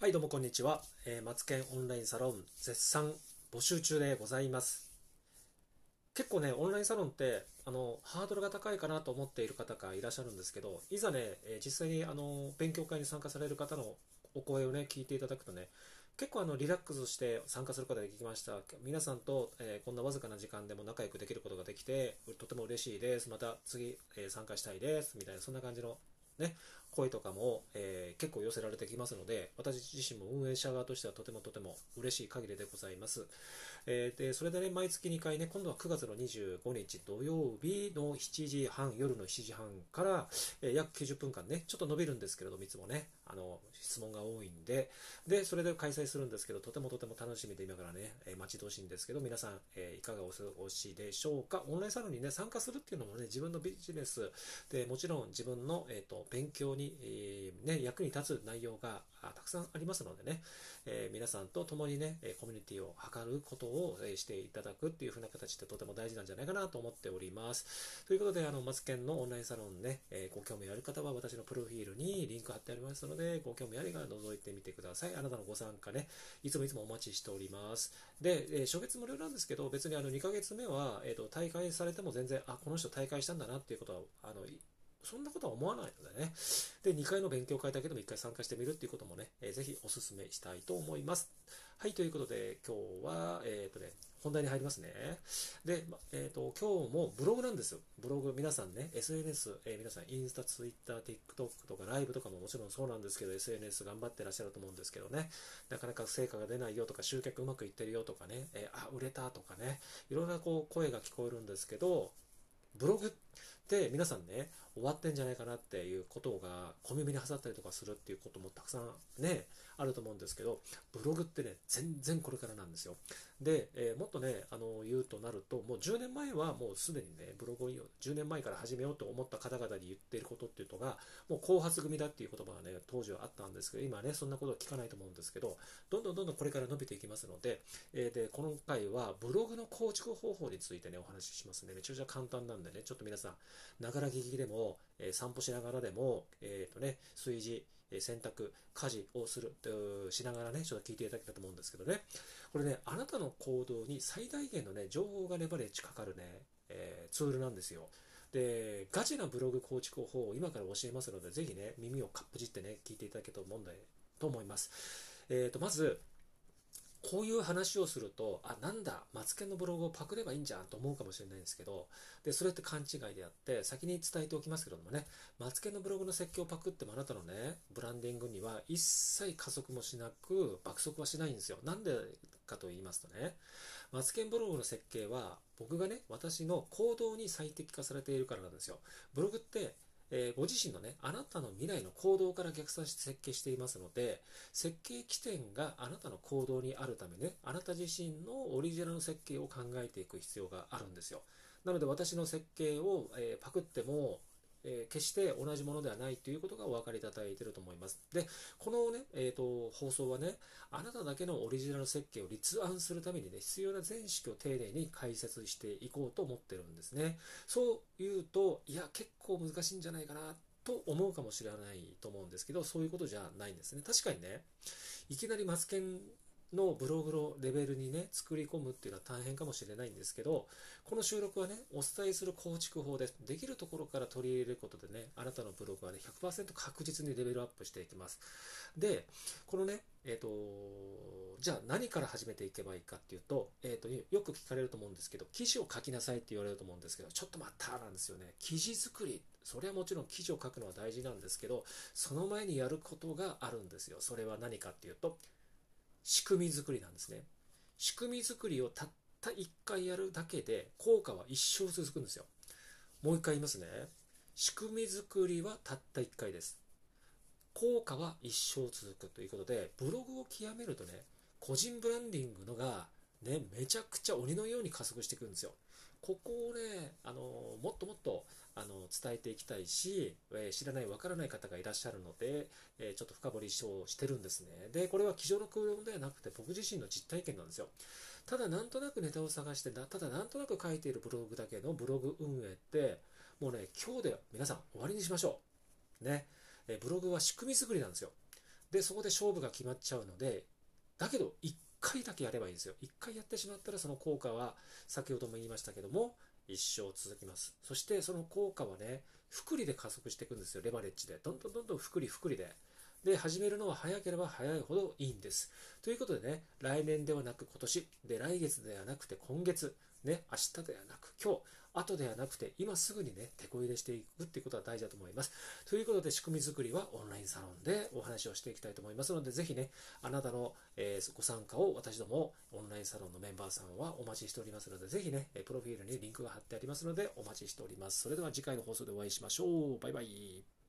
はい、どうもこんにちは。えー、マツケンオンラインサロン絶賛募集中でございます。結構ね、オンラインサロンって、あの、ハードルが高いかなと思っている方がいらっしゃるんですけど、いざね、え実際にあの、勉強会に参加される方のお声をね、聞いていただくとね、結構あの、リラックスして参加することができました。皆さんと、えーこんなわずかな時間でも仲良くできることができて、とても嬉しいです。また次、えー参加したいです。みたいな、そんな感じのね、声とかも、えー結構寄せられてきますので、私自身も運営者側としてはとてもとても嬉しい限りでございます。えーで、それでね、毎月2回ね、今度は9月の25日土曜日の7時半、夜の7時半から、えー約90分間ね、ちょっと伸びるんですけれども、いつもね、あの、質問が多いんで、で、それで開催するんですけど、とてもとても楽しみで今からね、え待ち遠しいんですけど、皆さん、えいかがお過ごしでしょうか？オンラインサロンにね、参加するっていうのもね、自分のビジネスで、もちろん自分の、えー、と勉強に、にえーね、役に立つ内容がたくさんありますのでね、えー皆さんと共にね、えコミュニティを図ることを、えしていただくっていう風な形ってとても大事なんじゃないかなと思っております。ということで、あの、マツケンのオンラインサロンね、えーご興味ある方は私のプロフィールにリンク貼ってありますので、ご興味ありが覗いてみてください。あなたのご参加ね、いつもいつもお待ちしております。で、えー初月無料なんですけど、別にあの2ヶ月目は、えー、と大会されても全然、あ、この人大会したんだなっていうことは、あの、そんなことは思わないのでね。で、2回の勉強会だけでも1回参加してみるっていうこともね、えーぜひお勧めしたいと思います。はい、ということで、今日は、えっ、とね、本題に入りますね。で、えっ、と、今日もブログなんですよ。ブログ、皆さんね、SNS、えー皆さん、インスタ、ツイッター、TikTok とか、ライブとかももちろんそうなんですけど、SNS 頑張ってらっしゃると思うんですけどね、なかなか成果が出ないよとか、集客うまくいってるよとかね、えーあ、売れたとかね、いろんなこう声が聞こえるんですけど、ブログってで皆さんね、終わってんじゃないかなっていうことが小耳に挟ったりとかするっていうこともたくさんね、あると思うんですけど、ブログってね、全然これからなんですよ。で、えーもっとね、あの、言うとなると、もう10年前はもうすでにね、ブログを10年前から始めようと思った方々に言っていることっていうのが、もう後発組だっていう言葉がね、当時はあったんですけど、今ね、そんなことは聞かないと思うんですけど、どんどんどんどんこれから伸びていきますので、えーで、今回はブログの構築方法についてね、お話ししますね。めちゃくちゃ簡単なんでね、ちょっと皆さん、ながら聞きでも、えー散歩しながらでも、えっ、とね、炊事、えー洗濯、家事をする、しながらね、ちょっと聞いていただけたと思うんですけどね、これね、あなたの行動に最大限のね、情報がレバレッジかかるね、えーツールなんですよ。で、ガチなブログ構築法を今から教えますので、ぜひね、耳をかっぷじってね、聞いていただけると思うんだと思います。えっ、と、まず、こういう話をすると、あ、なんだ、マツケンのブログをパクればいいんじゃんと思うかもしれないんですけど、で、それって勘違いであって、先に伝えておきますけれどもね、マツケンのブログの設計をパクってもあなたのね、ブランディングには一切加速もしなく、爆速はしないんですよ。なんでかと言いますとね、マツケンブログの設計は、僕がね、私の行動に最適化されているからなんですよ。ブログって、えーご自身のね、あなたの未来の行動から逆算して設計していますので、設計起点があなたの行動にあるためね、あなた自身のオリジナルの設計を考えていく必要があるんですよ。なので私の設計を、えーパクっても、えー決して同じものではないということがお分かりいただいていると思います。で、このね、えーと、放送はね、あなただけのオリジナル設計を立案するためにね、必要な全式を丁寧に解説していこうと思ってるんですね。そう言うと、いや、結構難しいんじゃないかなと思うかもしれないと思うんですけど、そういうことじゃないんですね。確かにね、いきなりマツケンのブログのレベルにね、作り込むっていうのは大変かもしれないんですけど、この収録はね、お伝えする構築法です。できるところから取り入れることでね、あなたのブログはね、100%確実にレベルアップしていきます。で、このね、えっ、と、じゃあ何から始めていけばいいかっていうと、えっ、と、よく聞かれると思うんですけど、記事を書きなさいって言われると思うんですけど、ちょっと待ったなんですよね。記事作り。それはもちろん記事を書くのは大事なんですけど、その前にやることがあるんですよ。それは何かっていうと、仕組み作りなんですね。仕組み作りをたった1回やるだけで効果は一生続くんですよ。もう一回言いますね。仕組み作りはたった1回です。効果は一生続くということで、ブログを極めるとね、個人ブランディングのが、ね、めちゃくちゃ鬼のように加速していくんですよ。ここをね、あのもっともっと伝えていきたいし、え知らない、わからない方がいらっしゃるので、えちょっと深掘りをしてるんですね。で、これは机上の空論ではなくて、僕自身の実体験なんですよ。ただ、なんとなくネタを探して、ただ、なんとなく書いているブログだけのブログ運営って、もうね、今日で皆さん終わりにしましょう。ね。えブログは仕組み作りなんですよ。で、そこで勝負が決まっちゃうので、だけど1回だけやればいいんですよ。1回やってしまったらその効果は先ほども言いましたけども、一生続きます。そしてその効果はね、複利で加速していくんですよ、レバレッジで。どんどんどんどん複利複利で。で、始めるのは早ければ早いほどいいんです。ということでね、来年ではなく今年、で、来月ではなくて今月、ね、明日ではなく今日、後ではなくて今すぐにね、手こ入れしていくっていうことが大事だと思います。ということで仕組み作りはオンラインサロンでお話をしていきたいと思いますので、ぜひね、あなたの、え、ご参加を私どもオンラインサロンのメンバーさんはお待ちしておりますので、ぜひね、プロフィールにリンクが貼ってありますのでお待ちしております。それでは次回の放送でお会いしましょう。バイバイ。